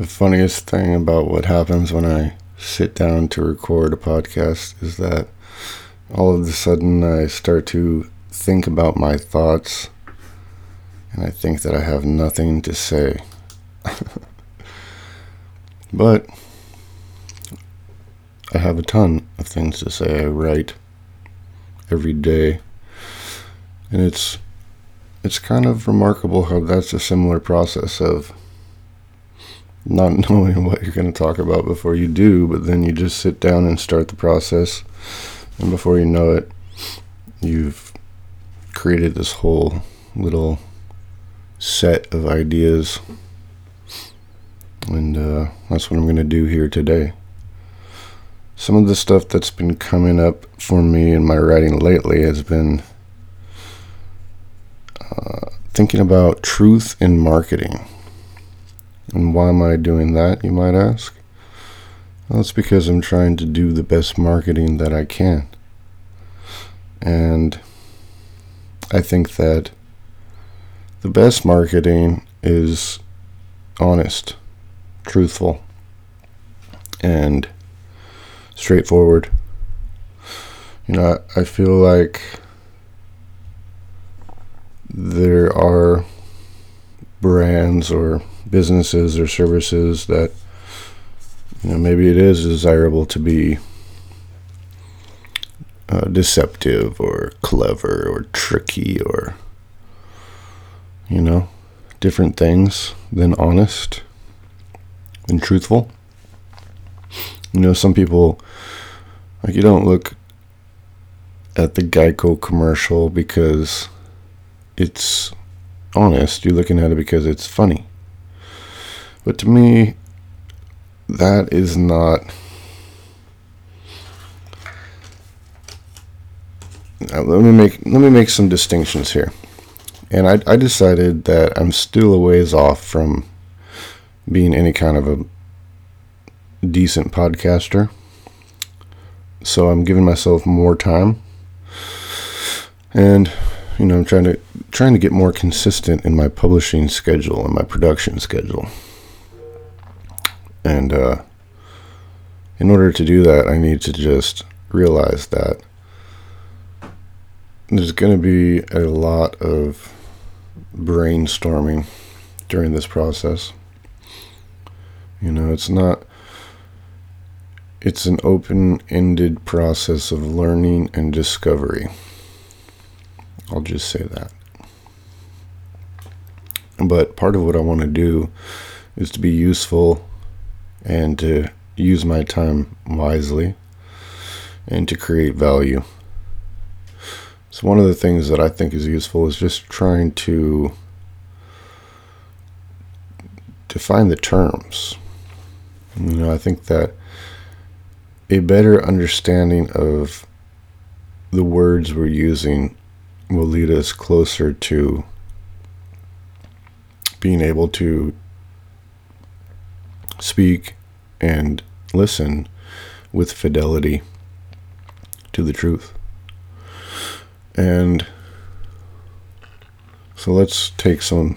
The funniest thing about what happens when I sit down to record a podcast is that all of a sudden I start to think about my thoughts and I think that I have nothing to say. but I have a ton of things to say. I write every day. And it's it's kind of remarkable how that's a similar process of not knowing what you're going to talk about before you do, but then you just sit down and start the process. And before you know it, you've created this whole little set of ideas. And uh, that's what I'm going to do here today. Some of the stuff that's been coming up for me in my writing lately has been uh, thinking about truth in marketing. And why am I doing that, you might ask? Well, it's because I'm trying to do the best marketing that I can. And I think that the best marketing is honest, truthful, and straightforward. You know, I, I feel like there are brands or businesses or services that you know maybe it is desirable to be uh, deceptive or clever or tricky or you know different things than honest and truthful. You know some people like you don't look at the Geico commercial because it's honest. You're looking at it because it's funny but to me that is not Now, let me make let me make some distinctions here. And I, I decided that I'm still a ways off from being any kind of a decent podcaster. So I'm giving myself more time. And you know, I'm trying to trying to get more consistent in my publishing schedule and my production schedule. And uh, in order to do that, I need to just realize that there's going to be a lot of brainstorming during this process. You know, it's not, it's an open ended process of learning and discovery. I'll just say that. But part of what I want to do is to be useful and to use my time wisely and to create value. So, one of the things that I think is useful is just trying to define the terms. You know, I think that a better understanding of the words we're using will lead us closer to being able to speak and listen with fidelity to the truth. And so let's take some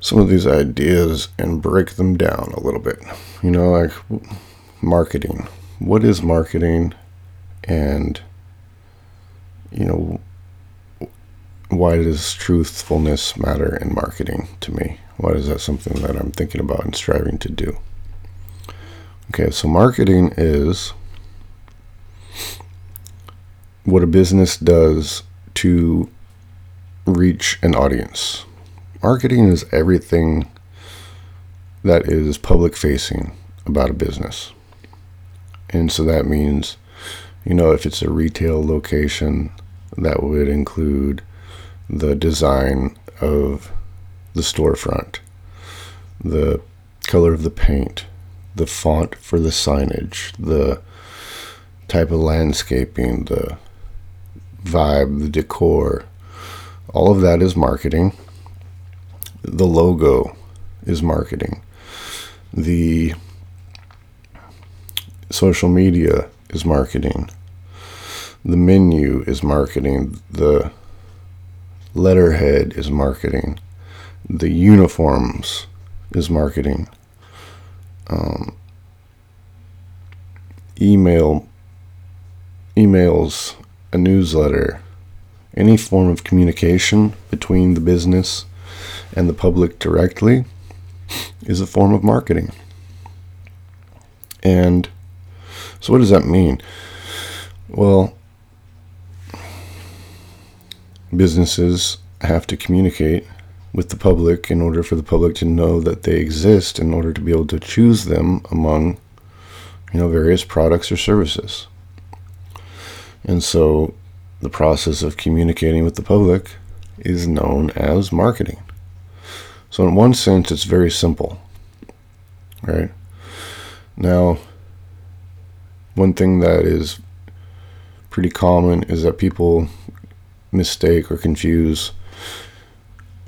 some of these ideas and break them down a little bit. You know, like marketing. What is marketing and you know why does truthfulness matter in marketing to me? Why is that something that I'm thinking about and striving to do? Okay, so marketing is what a business does to reach an audience. Marketing is everything that is public facing about a business. And so that means, you know, if it's a retail location, that would include the design of the storefront, the color of the paint, the font for the signage, the type of landscaping, the vibe, the decor, all of that is marketing. The logo is marketing. The social media is marketing. The menu is marketing. The letterhead is marketing. The uniforms is marketing. Um, email, emails, a newsletter, any form of communication between the business and the public directly is a form of marketing. And so, what does that mean? Well, businesses have to communicate with the public in order for the public to know that they exist in order to be able to choose them among you know various products or services. And so the process of communicating with the public is known as marketing. So in one sense it's very simple right? Now one thing that is pretty common is that people mistake or confuse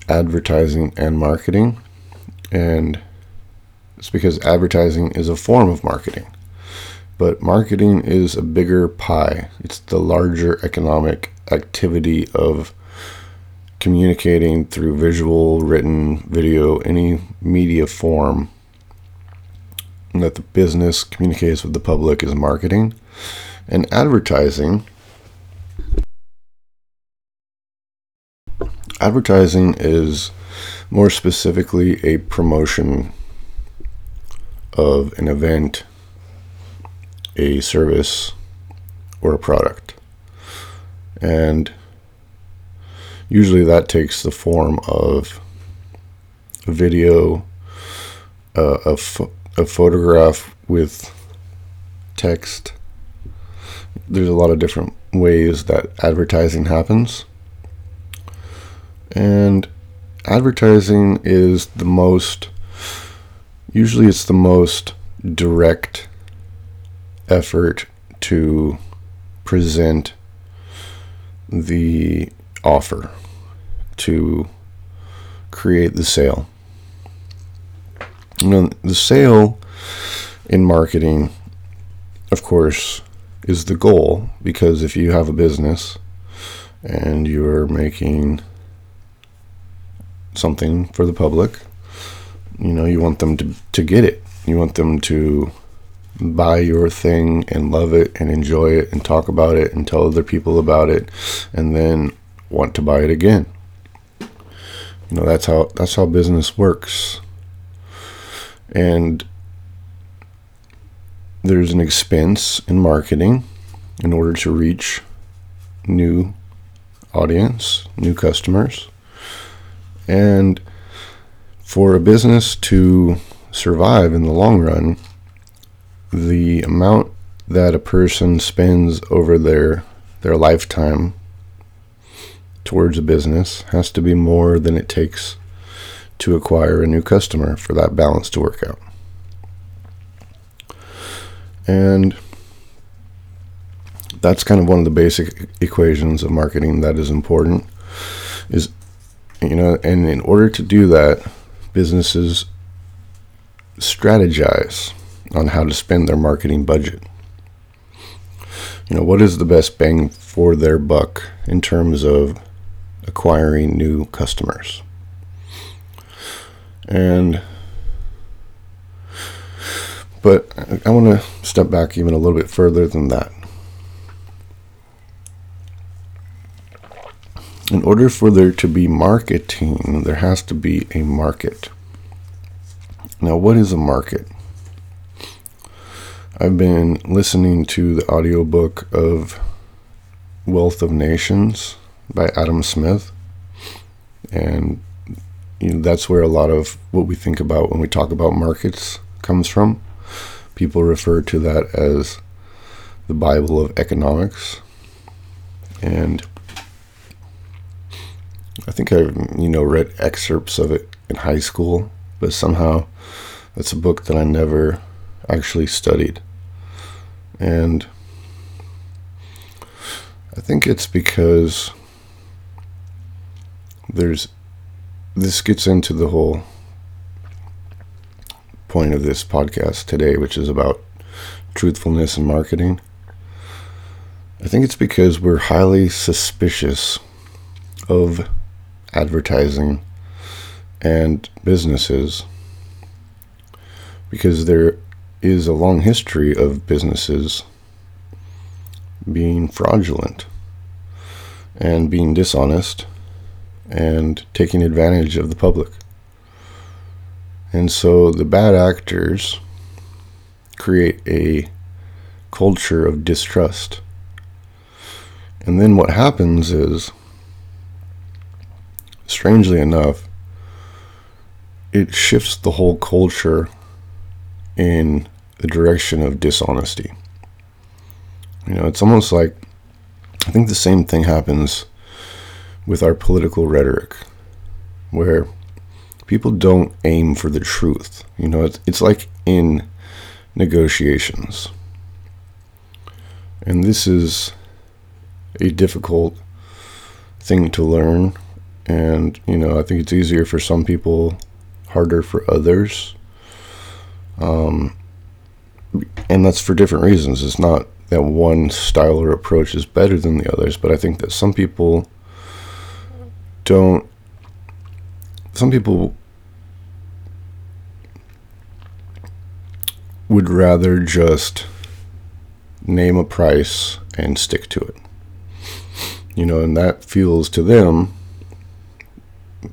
advertising and marketing. And it's because advertising is a form of marketing. But marketing is a bigger pie, it's the larger economic activity of communicating through visual, written, video, any media form that the business communicates with the public is marketing. And advertising advertising is more specifically a promotion of an event, a service, or a product. And usually that takes the form of a video, uh, a, fo- a photograph with text. There's a lot of different ways that advertising happens. And advertising is the most, usually, it's the most direct effort to present the offer, to create the sale. You know, the sale in marketing, of course, is the goal because if you have a business and you're making something for the public, you know, you want them to, to get it. You want them to buy your thing and love it and enjoy it and talk about it and tell other people about it and then want to buy it again. You know, that's how that's how business works. And there's an expense in marketing in order to reach new audience, new customers. And for a business to survive in the long run, the amount that a person spends over their their lifetime towards a business has to be more than it takes to acquire a new customer for that balance to work out. And that's kind of one of the basic equations of marketing that is important is you know, and in order to do that, businesses strategize on how to spend their marketing budget. You know, what is the best bang for their buck in terms of acquiring new customers? And but I want to step back even a little bit further than that. In order for there to be marketing, there has to be a market. Now, what is a market? I've been listening to the audiobook of Wealth of Nations by Adam Smith. And you know, that's where a lot of what we think about when we talk about markets comes from. People refer to that as the Bible of economics. And I think I, you know, read excerpts of it in high school, but somehow it's a book that I never actually studied. And I think it's because there's this gets into the whole point of this podcast today, which is about truthfulness and marketing. I think it's because we're highly suspicious of advertising and businesses because there is a long history of businesses being fraudulent and being dishonest and taking advantage of the public. And so the bad actors create a culture of distrust. And then what happens is, strangely enough, it shifts the whole culture in the direction of dishonesty. You know, it's almost like I think the same thing happens with our political rhetoric, where people don't aim for the truth. You know, it's, it's like in negotiations. And this is a difficult thing to learn. And, you know, I think it's easier for some people, harder for others. Um, and that's for different reasons. It's not that one style or approach is better than the others, but I think that some people don't. Some people would rather just name a price and stick to it. You know, and that feels to them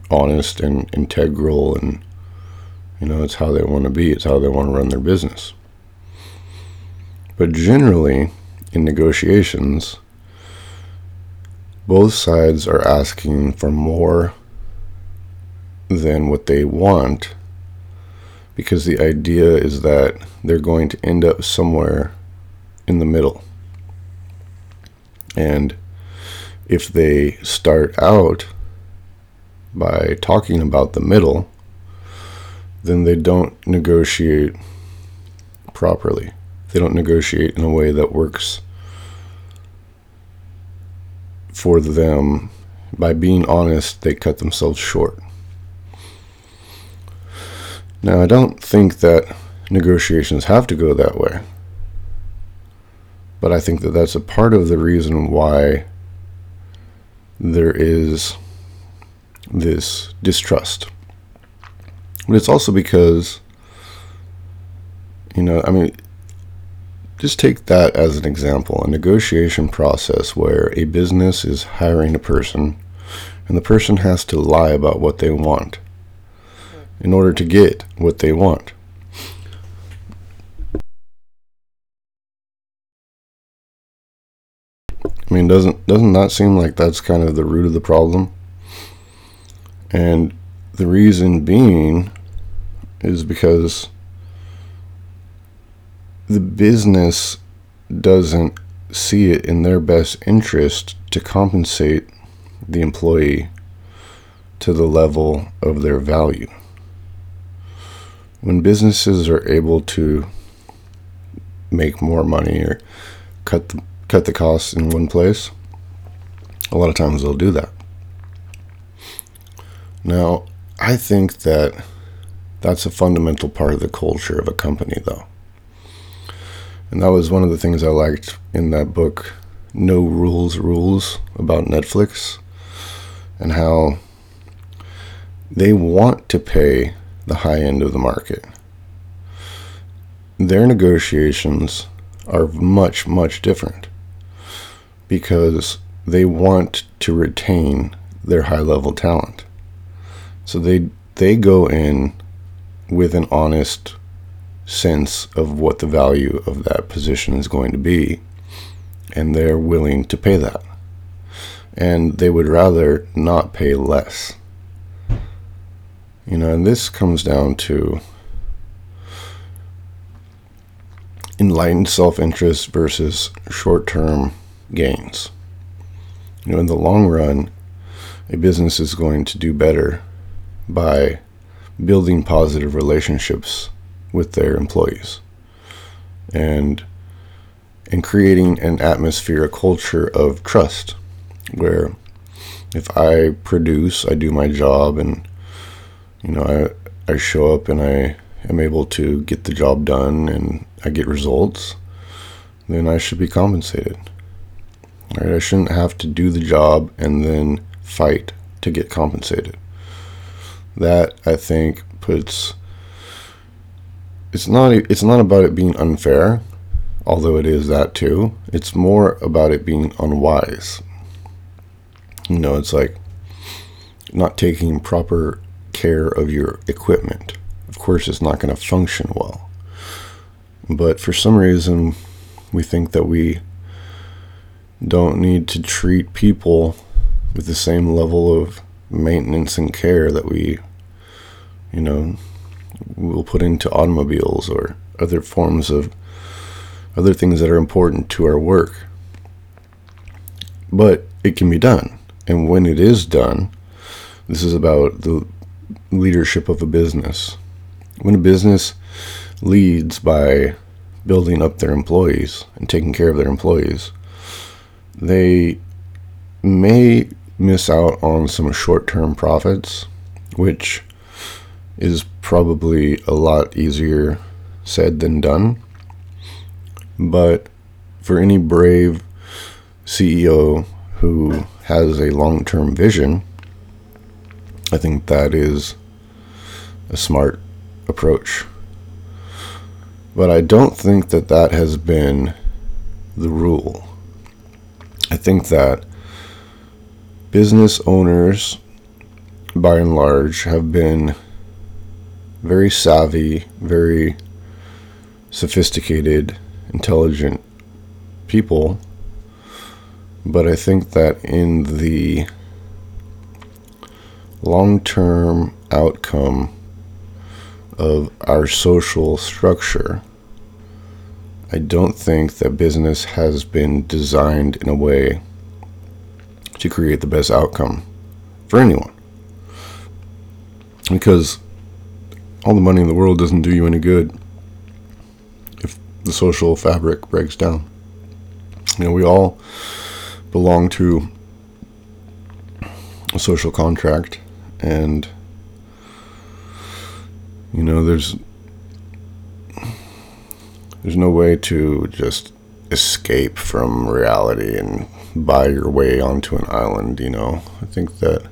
honest and integral and you know, it's how they want to be, it's how they want to run their business. But generally, in negotiations, both sides are asking for more than what they want because the idea is that they're going to end up somewhere in the middle. And if they start out by talking about the middle, then they don't negotiate properly. They don't negotiate in a way that works for them. By being honest, they cut themselves short. Now, I don't think that negotiations have to go that way. But I think that that's a part of the reason why there is this distrust. But it's also because, you know, I mean, just take that as an example a negotiation process where a business is hiring a person and the person has to lie about what they want in order to get what they want. I mean, doesn't doesn't that seem like that's kind of the root of the problem? And the reason being is because the business doesn't see it in their best interest to compensate the employee to the level of their value when businesses are able to make more money or cut the, cut the costs in one place, a lot of times they'll do that. Now, I think that that's a fundamental part of the culture of a company, though. And that was one of the things I liked in that book, No Rules Rules, about Netflix, and how they want to pay the high end of the market. Their negotiations are much, much different because they want to retain their high level talent. So they they go in with an honest sense of what the value of that position is going to be and they're willing to pay that. And they would rather not pay less. You know, and this comes down to enlightened self interest versus short term gains. You know, in the long run, a business is going to do better by building positive relationships with their employees and and creating an atmosphere, a culture of trust where if I produce, I do my job and you know, I I show up and I am able to get the job done and I get results, then I should be compensated. Right? I shouldn't have to do the job and then fight to get compensated. That I think puts it's not it's not about it being unfair, although it is that too. It's more about it being unwise. You know, it's like not taking proper care of your equipment. Of course, it's not going to function well. But for some reason, we think that we don't need to treat people with the same level of maintenance and care that we, you know, will put into automobiles or other forms of other things that are important to our work. But it can be done. And when it is done, this is about the leadership of a business. When a business leads by building up their employees and taking care of their employees, they may miss out on some short term profits, which is probably a lot easier said than done. But for any brave CEO who has a long term vision, I think that is a smart approach. But I don't think that that has been the rule. I think that business owners, by and large, have been very savvy, very sophisticated, intelligent people. But I think that in the long term outcome of our social structure, I don't think that business has been designed in a way to create the best outcome for anyone. Because all the money in the world doesn't do you any good if the social fabric breaks down. You know, we all belong to a social contract and you know there's there's no way to just escape from reality and buy your way onto an island you know i think that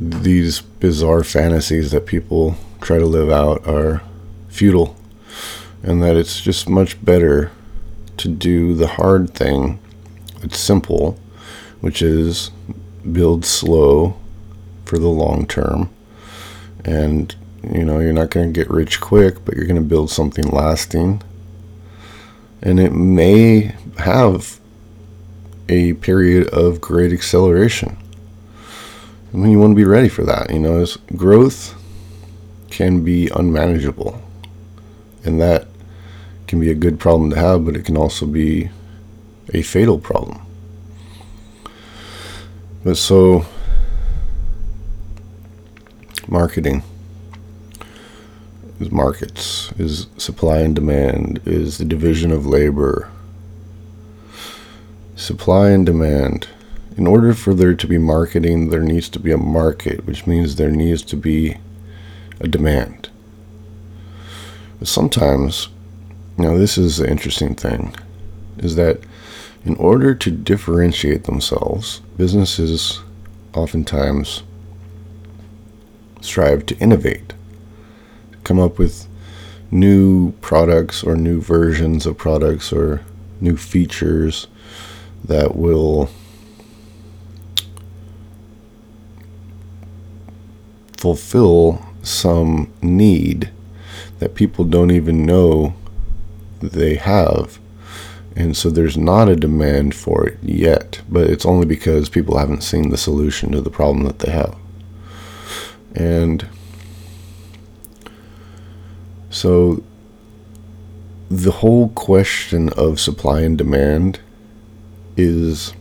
these bizarre fantasies that people try to live out are futile and that it's just much better to do the hard thing it's simple which is build slow for the long term. And, you know, you're not going to get rich quick, but you're going to build something lasting. And it may have a period of great acceleration. I mean, you want to be ready for that. You know, growth can be unmanageable. And that can be a good problem to have, but it can also be a fatal problem. But so marketing is markets is supply and demand is the division of labor supply and demand. In order for there to be marketing there needs to be a market which means there needs to be a demand. But sometimes now this is the interesting thing is that in order to differentiate themselves businesses oftentimes strive to innovate, come up with new products or new versions of products or new features that will fulfill some need that people don't even know they have. And so there's not a demand for it yet, but it's only because people haven't seen the solution to the problem that they have. And so the whole question of supply and demand is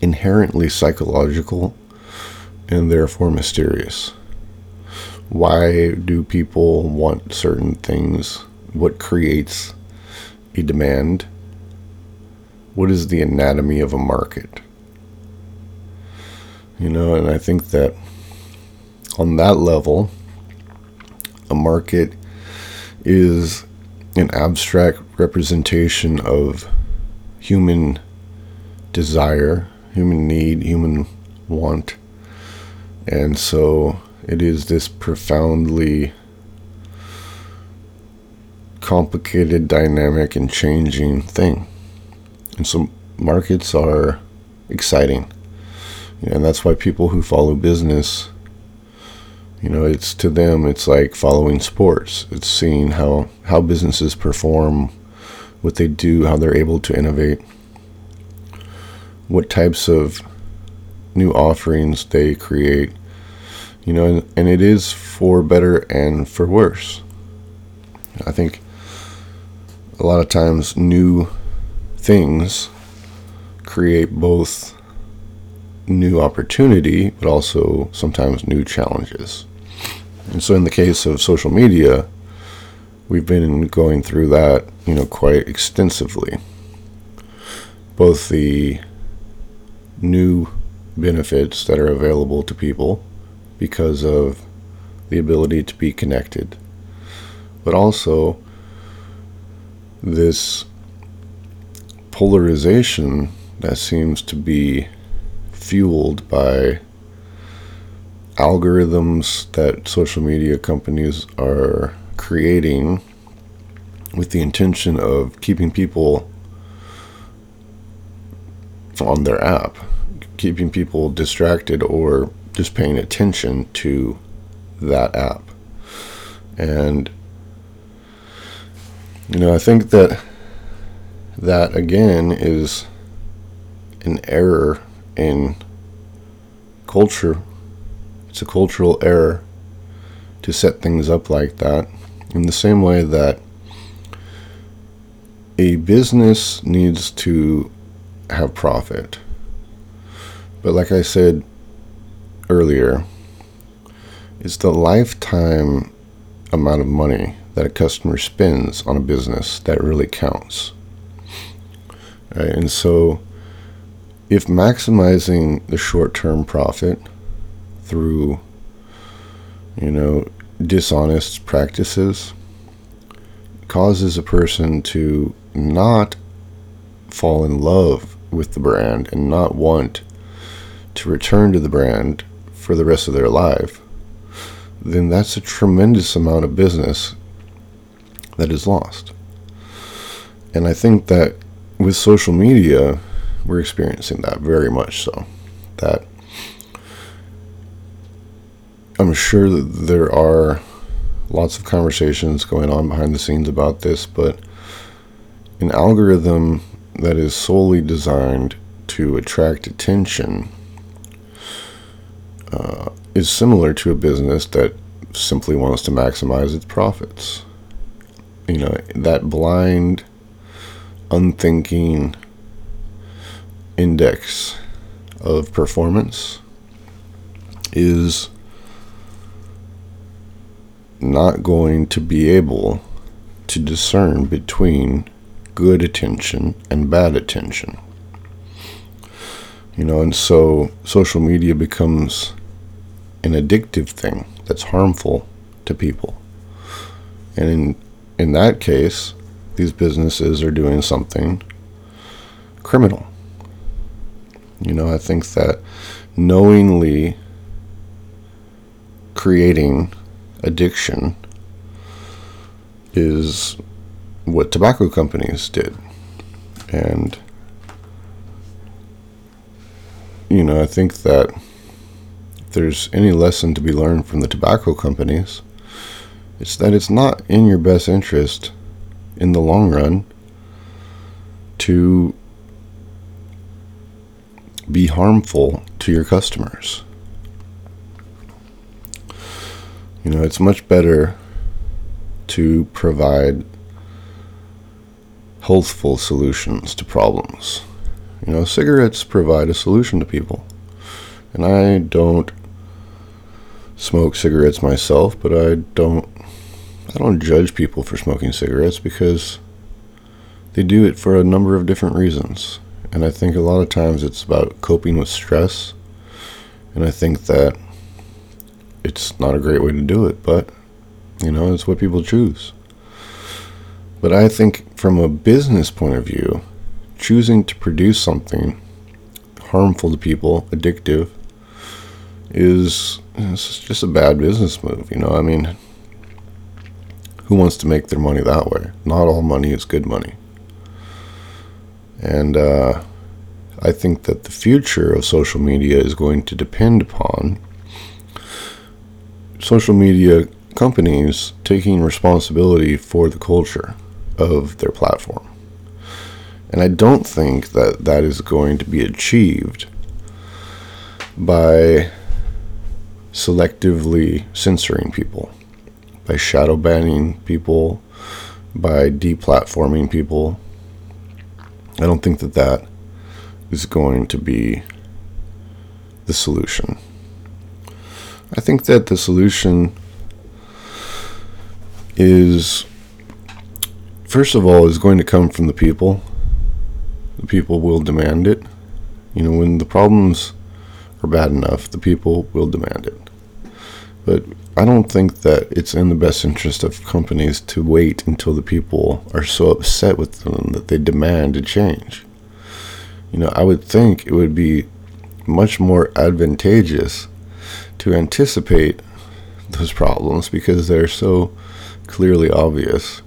inherently psychological and therefore mysterious. Why do people want certain things? What creates a demand? What is the anatomy of a market? You know, and I think that on that level, a market is an abstract representation of human desire, human need, human want. And so it is this profoundly complicated, dynamic, and changing thing. And so markets are exciting. And that's why people who follow business, you know, it's to them, it's like following sports. It's seeing how, how businesses perform, what they do, how they're able to innovate, what types of new offerings they create, you know, and, and it is for better and for worse. I think a lot of times new things create both new opportunity, but also sometimes new challenges. And so, in the case of social media, we've been going through that, you know, quite extensively. Both the new benefits that are available to people because of the ability to be connected, but also this polarization that seems to be fueled by algorithms that social media companies are creating with the intention of keeping people on their app, keeping people distracted or just paying attention to that app. And you know, I think that that again is an error in culture. It's a cultural error to set things up like that. In the same way that a business needs to have profit. But like I said earlier, it's the lifetime amount of money that a customer spends on a business that really counts. Right? And so, if maximizing the short term profit through, you know, dishonest practices causes a person to not fall in love with the brand and not want to return to the brand for the rest of their life, then that's a tremendous amount of business that is lost. And I think that with social media, we're experiencing that very much so. That I'm sure that there are lots of conversations going on behind the scenes about this, but an algorithm that is solely designed to attract attention uh, is similar to a business that simply wants to maximize its profits. You know, that blind, unthinking index of performance is not going to be able to discern between good attention and bad attention. You know, and so social media becomes an addictive thing that's harmful to people. And in in that case, these businesses are doing something criminal. You know, I think that knowingly creating addiction is what tobacco companies did. And, you know, I think that if there's any lesson to be learned from the tobacco companies, it's that it's not in your best interest in the long run to be harmful to your customers. You know, it's much better to provide healthful solutions to problems. You know, cigarettes provide a solution to people. And I don't smoke cigarettes myself, but I don't I don't judge people for smoking cigarettes because they do it for a number of different reasons. And I think a lot of times it's about coping with stress. And I think that it's not a great way to do it, but you know, it's what people choose. But I think from a business point of view, choosing to produce something harmful to people, addictive, is it's just a bad business move. You know, I mean, Who wants to make their money that way? Not all money is good money. And uh, I think that the future of social media is going to depend upon social media companies taking responsibility for the culture of their platform. And I don't think that that is going to be achieved by selectively censoring people, by shadow banning people, by deplatforming people. I don't think that that is going to be the solution. I think that the solution is, first of all, is going to come from the people. The people will demand it. You know, when the problems are bad enough, the people will demand it. But I don't think that it's in the best interest of companies to wait until the people are so upset with them that they demand a change. You know, I would think it would be much more advantageous to anticipate those problems because they're so clearly obvious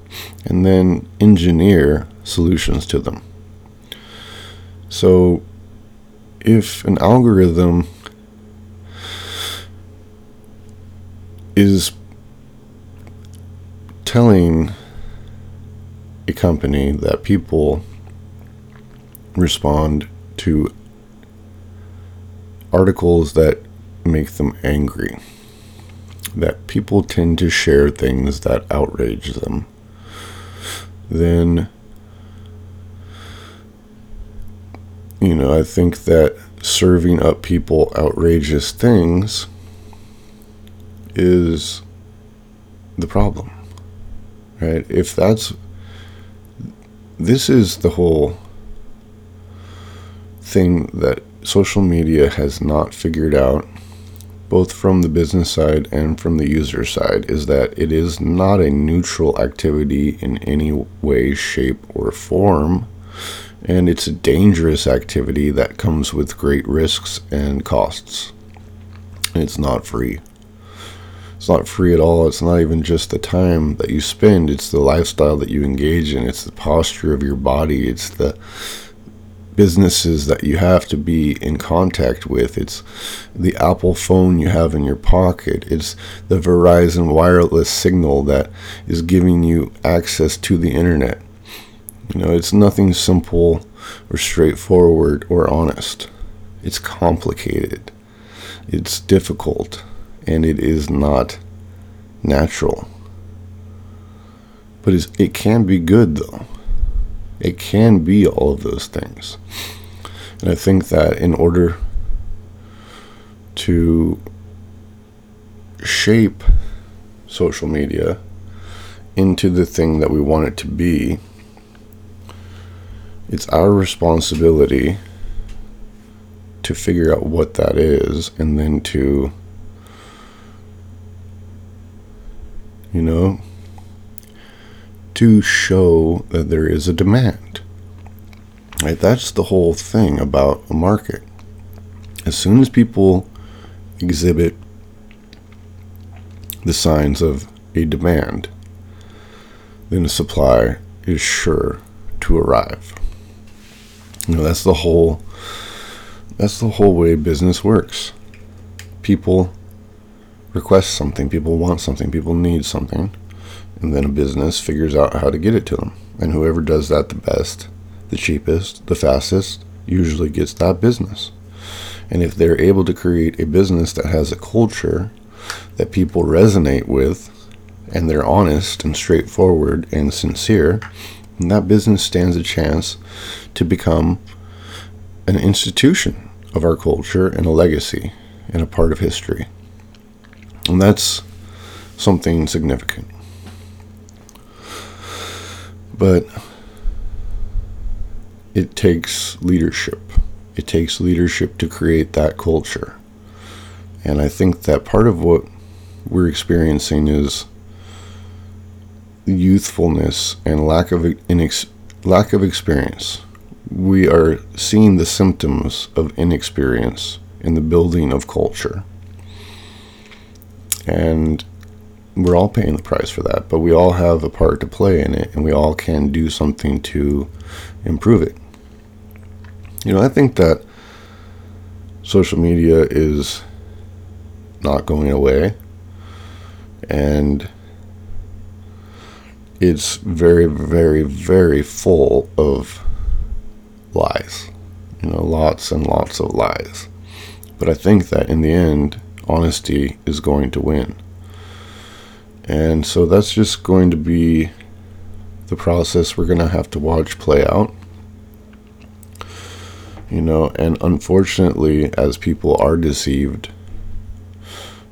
and then engineer solutions to them. So, if an algorithm is telling a company that people respond to articles that make them angry, that people tend to share things that outrage them, then, you know, I think that serving up people outrageous things is the problem, right? If that's this is the whole thing that social media has not figured out, both from the business side and from the user side, is that it is not a neutral activity in any way, shape, or form. And it's a dangerous activity that comes with great risks and costs. It's not free. It's not free at all. It's not even just the time that you spend, it's the lifestyle that you engage in, it's the posture of your body, it's the businesses that you have to be in contact with. It's the Apple phone you have in your pocket. It's the Verizon wireless signal that is giving you access to the internet. You know, it's nothing simple or straightforward or honest. It's complicated. It's difficult and it is not natural. But it can be good, though. It can be all of those things. And I think that in order to shape social media into the thing that we want it to be, it's our responsibility to figure out what that is and then to you know, to show that there is a demand. Right? That's the whole thing about a market. As soon as people exhibit the signs of a demand, then a supply is sure to arrive. You know, that's the whole that's the whole way business works. People request something, people want something, people need something, and then a business figures out how to get it to them. And whoever does that the best, the cheapest, the fastest, usually gets that business. And if they're able to create a business that has a culture that people resonate with, and they're honest and straightforward and sincere, that business stands a chance to become an institution of our culture and a legacy and a part of history. And that's something significant. But it takes leadership. It takes leadership to create that culture. And I think that part of what we're experiencing is youthfulness and lack of inex- lack of experience. We are seeing the symptoms of inexperience in the building of culture. And we're all paying the price for that, but we all have a part to play in it and we all can do something to improve it. You know, I think that social media is not going away and it's very, very, very full of lies. You know, lots and lots of lies. But I think that in the end, honesty is going to win. And so that's just going to be the process we're going to have to watch play out. You know, and unfortunately, as people are deceived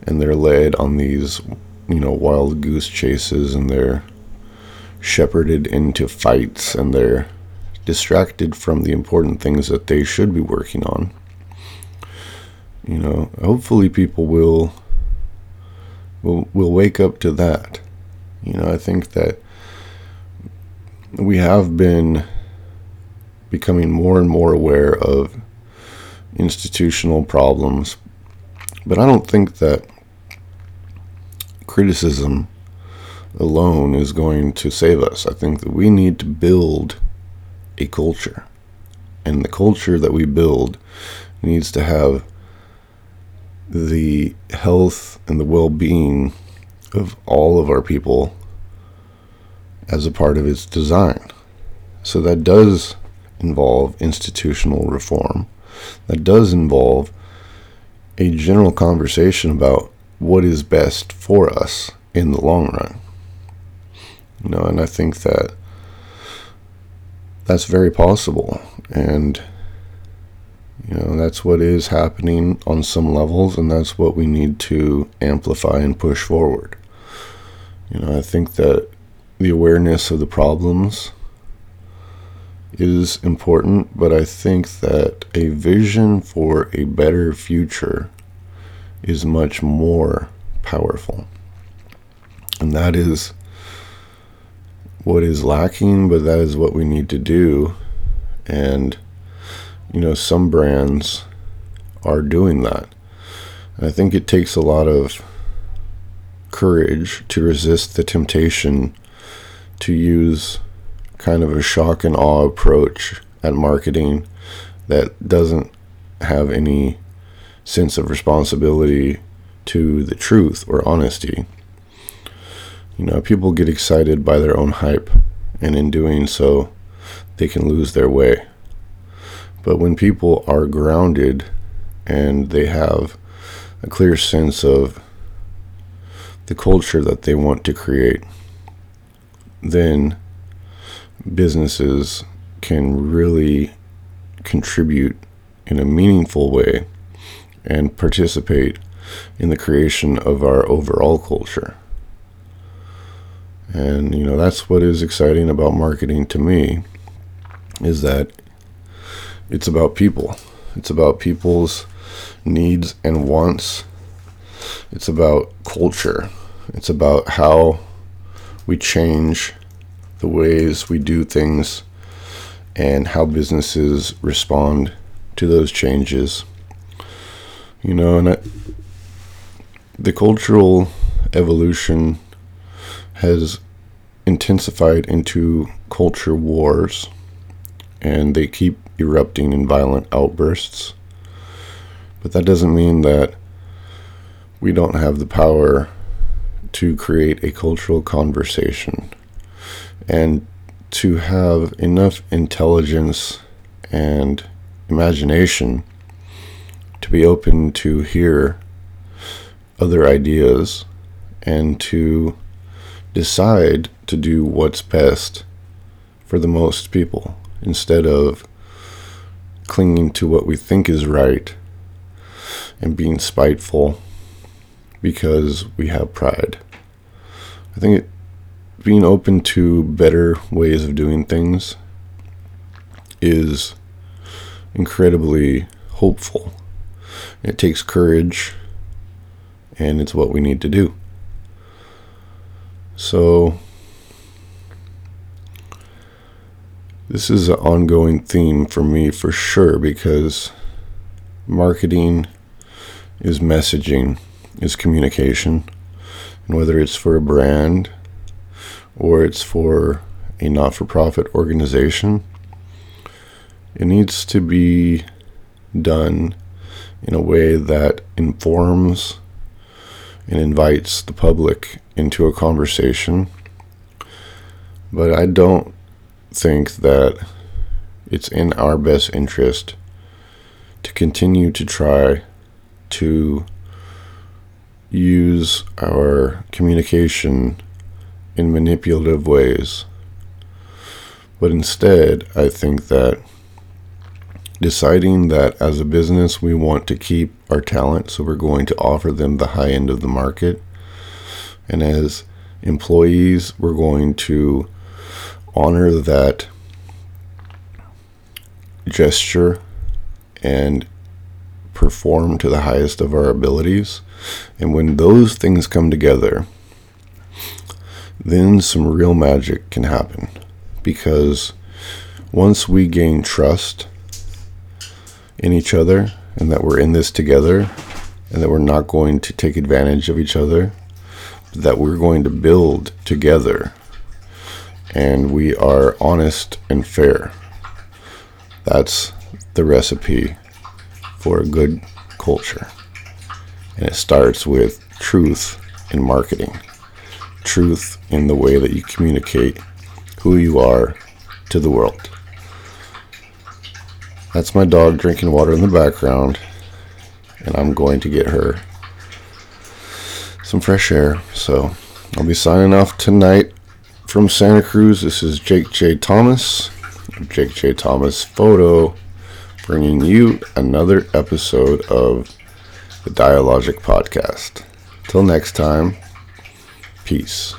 and they're led on these, you know, wild goose chases and they're shepherded into fights and they're distracted from the important things that they should be working on. You know, hopefully people will will will wake up to that. You know, I think that we have been becoming more and more aware of institutional problems, but I don't think that criticism alone is going to save us. I think that we need to build a culture. And the culture that we build needs to have the health and the well being of all of our people as a part of its design. So that does involve institutional reform. That does involve a general conversation about what is best for us in the long run. You know, and I think that that's very possible. And, you know, that's what is happening on some levels, and that's what we need to amplify and push forward. You know, I think that the awareness of the problems is important, but I think that a vision for a better future is much more powerful. And that is what is lacking, but that is what we need to do. And, you know, some brands are doing that. I think it takes a lot of courage to resist the temptation to use kind of a shock and awe approach at marketing that doesn't have any sense of responsibility to the truth or honesty. You know, people get excited by their own hype, and in doing so, they can lose their way. But when people are grounded and they have a clear sense of the culture that they want to create, then businesses can really contribute in a meaningful way and participate in the creation of our overall culture. And you know, that's what is exciting about marketing to me is that it's about people. It's about people's needs and wants. It's about culture. It's about how we change the ways we do things and how businesses respond to those changes. You know, and I, the cultural evolution has intensified into culture wars, and they keep erupting in violent outbursts. But that doesn't mean that we don't have the power to create a cultural conversation and to have enough intelligence and imagination to be open to hear other ideas and to decide to do what's best for the most people instead of clinging to what we think is right and being spiteful because we have pride. I think it, being open to better ways of doing things is incredibly hopeful. It takes courage, and it's what we need to do. So, this is an ongoing theme for me for sure because marketing is messaging, is communication, And whether it's for a brand or it's for a not for profit organization, it needs to be done in a way that informs and invites the public into a conversation. But I don't think that it's in our best interest to continue to try to use our communication in manipulative ways. But instead, I think that deciding that as a business we want to keep our talent, so we're going to offer them the high end of the market. And as employees, we're going to honor that gesture and perform to the highest of our abilities. And when those things come together, then some real magic can happen. Because once we gain trust in each other and that we're in this together and that we're not going to take advantage of each other, that we're going to build together and we are honest and fair. That's the recipe for a good culture. And it starts with truth in marketing, truth in the way that you communicate who you are to the world. That's my dog drinking water in the background, and I'm going to get her some fresh air. So I'll be signing off tonight from Santa Cruz. This is Jake J. Thomas, Jake J. Thomas Photo, bringing you another episode of the Dialogic Podcast. Till next time, peace.